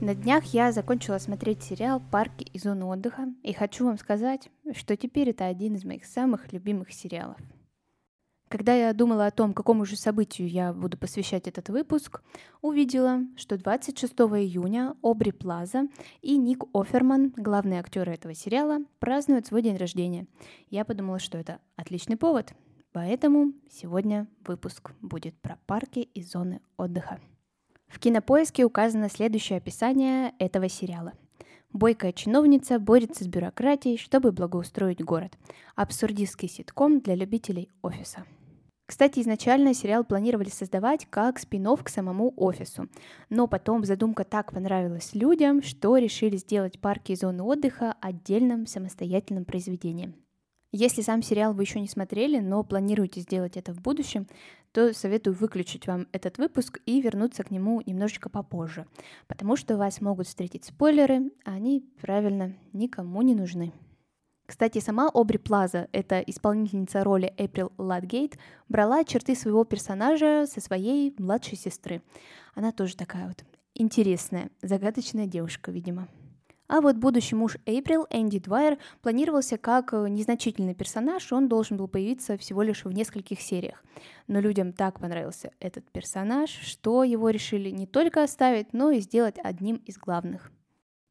На днях я закончила смотреть сериал «Парки и зоны отдыха», и хочу вам сказать, что теперь это один из моих самых любимых сериалов. Когда я думала о том, какому же событию я буду посвящать этот выпуск, увидела, что 26 июня Обри Плаза и Ник Оферман, главные актеры этого сериала, празднуют свой день рождения. Я подумала, что это отличный повод, поэтому сегодня выпуск будет про парки и зоны отдыха. В кинопоиске указано следующее описание этого сериала. Бойкая чиновница борется с бюрократией, чтобы благоустроить город. Абсурдистский ситком для любителей офиса. Кстати, изначально сериал планировали создавать как спин к самому офису, но потом задумка так понравилась людям, что решили сделать парки и зоны отдыха отдельным самостоятельным произведением. Если сам сериал вы еще не смотрели, но планируете сделать это в будущем, то советую выключить вам этот выпуск и вернуться к нему немножечко попозже, потому что вас могут встретить спойлеры, а они, правильно, никому не нужны. Кстати, сама Обри Плаза, это исполнительница роли Эприл Ладгейт, брала черты своего персонажа со своей младшей сестры. Она тоже такая вот интересная, загадочная девушка, видимо. А вот будущий муж Эйприл, Энди Двайер, планировался как э, незначительный персонаж, он должен был появиться всего лишь в нескольких сериях. Но людям так понравился этот персонаж, что его решили не только оставить, но и сделать одним из главных.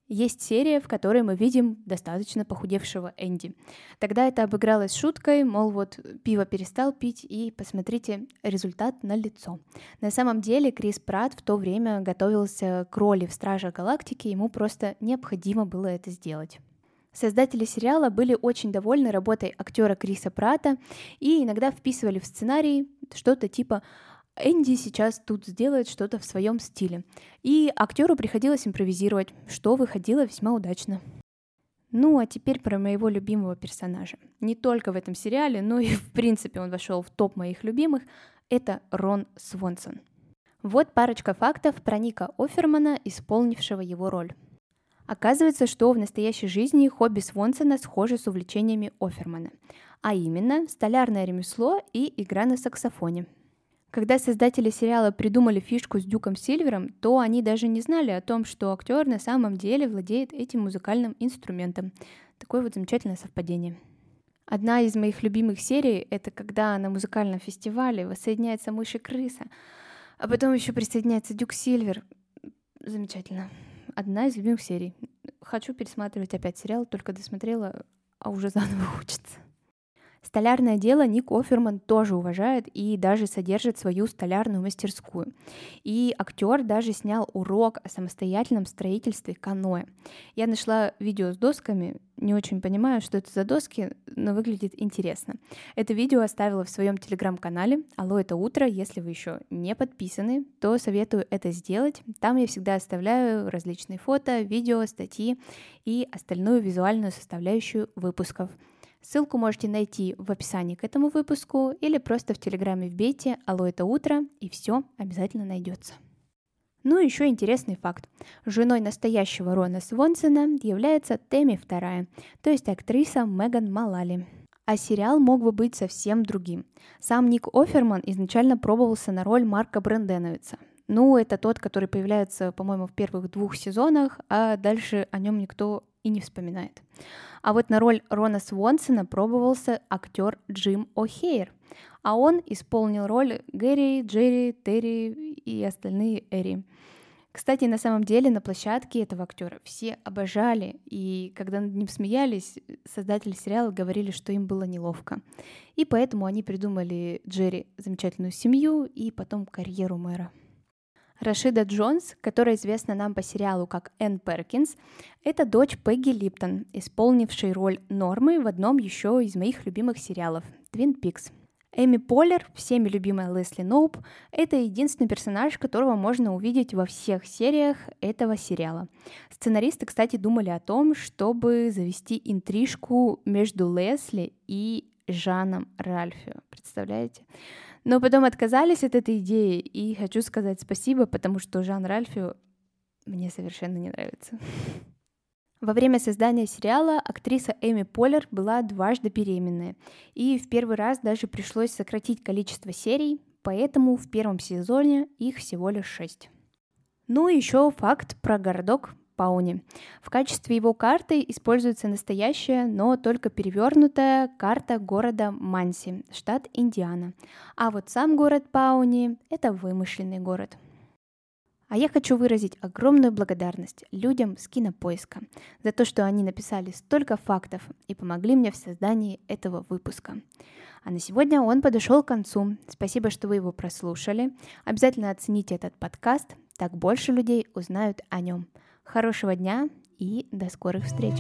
Есть серия, в которой мы видим достаточно похудевшего Энди. Тогда это обыгралось шуткой, мол, вот пиво перестал пить, и посмотрите, результат на лицо. На самом деле Крис Пратт в то время готовился к роли в Стражах Галактики, ему просто необходимо было это сделать. Создатели сериала были очень довольны работой актера Криса Прата и иногда вписывали в сценарий что-то типа Энди сейчас тут сделает что-то в своем стиле. И актеру приходилось импровизировать, что выходило весьма удачно. Ну, а теперь про моего любимого персонажа. Не только в этом сериале, но и в принципе он вошел в топ моих любимых. Это Рон Свонсон. Вот парочка фактов про Ника Офермана, исполнившего его роль. Оказывается, что в настоящей жизни хобби Свонсона схожи с увлечениями Офермана, а именно столярное ремесло и игра на саксофоне – когда создатели сериала придумали фишку с Дюком Сильвером, то они даже не знали о том, что актер на самом деле владеет этим музыкальным инструментом. Такое вот замечательное совпадение. Одна из моих любимых серий — это когда на музыкальном фестивале воссоединяется мышь и крыса, а потом еще присоединяется Дюк Сильвер. Замечательно. Одна из любимых серий. Хочу пересматривать опять сериал, только досмотрела, а уже заново учится. Столярное дело Ник Оферман тоже уважает и даже содержит свою столярную мастерскую. И актер даже снял урок о самостоятельном строительстве каноэ. Я нашла видео с досками, не очень понимаю, что это за доски, но выглядит интересно. Это видео оставила в своем телеграм-канале «Алло, это утро». Если вы еще не подписаны, то советую это сделать. Там я всегда оставляю различные фото, видео, статьи и остальную визуальную составляющую выпусков. Ссылку можете найти в описании к этому выпуску или просто в Телеграме вбейте «Алло, это утро» и все обязательно найдется. Ну и еще интересный факт. Женой настоящего Рона Свонсона является Тэмми вторая, то есть актриса Меган Малали. А сериал мог бы быть совсем другим. Сам Ник Оферман изначально пробовался на роль Марка Брэнденовица. Ну, это тот, который появляется, по-моему, в первых двух сезонах, а дальше о нем никто и не вспоминает. А вот на роль Рона Свонсона пробовался актер Джим О'Хейр, а он исполнил роль Гэри, Джерри, Терри и остальные Эри. Кстати, на самом деле на площадке этого актера все обожали, и когда над ним смеялись, создатели сериала говорили, что им было неловко. И поэтому они придумали Джерри замечательную семью и потом карьеру мэра. Рашида Джонс, которая известна нам по сериалу как Энн Перкинс, это дочь Пегги Липтон, исполнившей роль Нормы в одном еще из моих любимых сериалов «Твин Пикс». Эми Поллер, всеми любимая Лесли Ноуп, это единственный персонаж, которого можно увидеть во всех сериях этого сериала. Сценаристы, кстати, думали о том, чтобы завести интрижку между Лесли и Жаном Ральфио. Представляете? Но потом отказались от этой идеи, и хочу сказать спасибо, потому что Жан Ральфио мне совершенно не нравится. Во время создания сериала актриса Эми Поллер была дважды беременная, и в первый раз даже пришлось сократить количество серий, поэтому в первом сезоне их всего лишь шесть. Ну и еще факт про городок Пауни. В качестве его карты используется настоящая, но только перевернутая карта города Манси, штат Индиана. А вот сам город Пауни – это вымышленный город – а я хочу выразить огромную благодарность людям с кинопоиска за то, что они написали столько фактов и помогли мне в создании этого выпуска. А на сегодня он подошел к концу. Спасибо, что вы его прослушали. Обязательно оцените этот подкаст, так больше людей узнают о нем. Хорошего дня и до скорых встреч!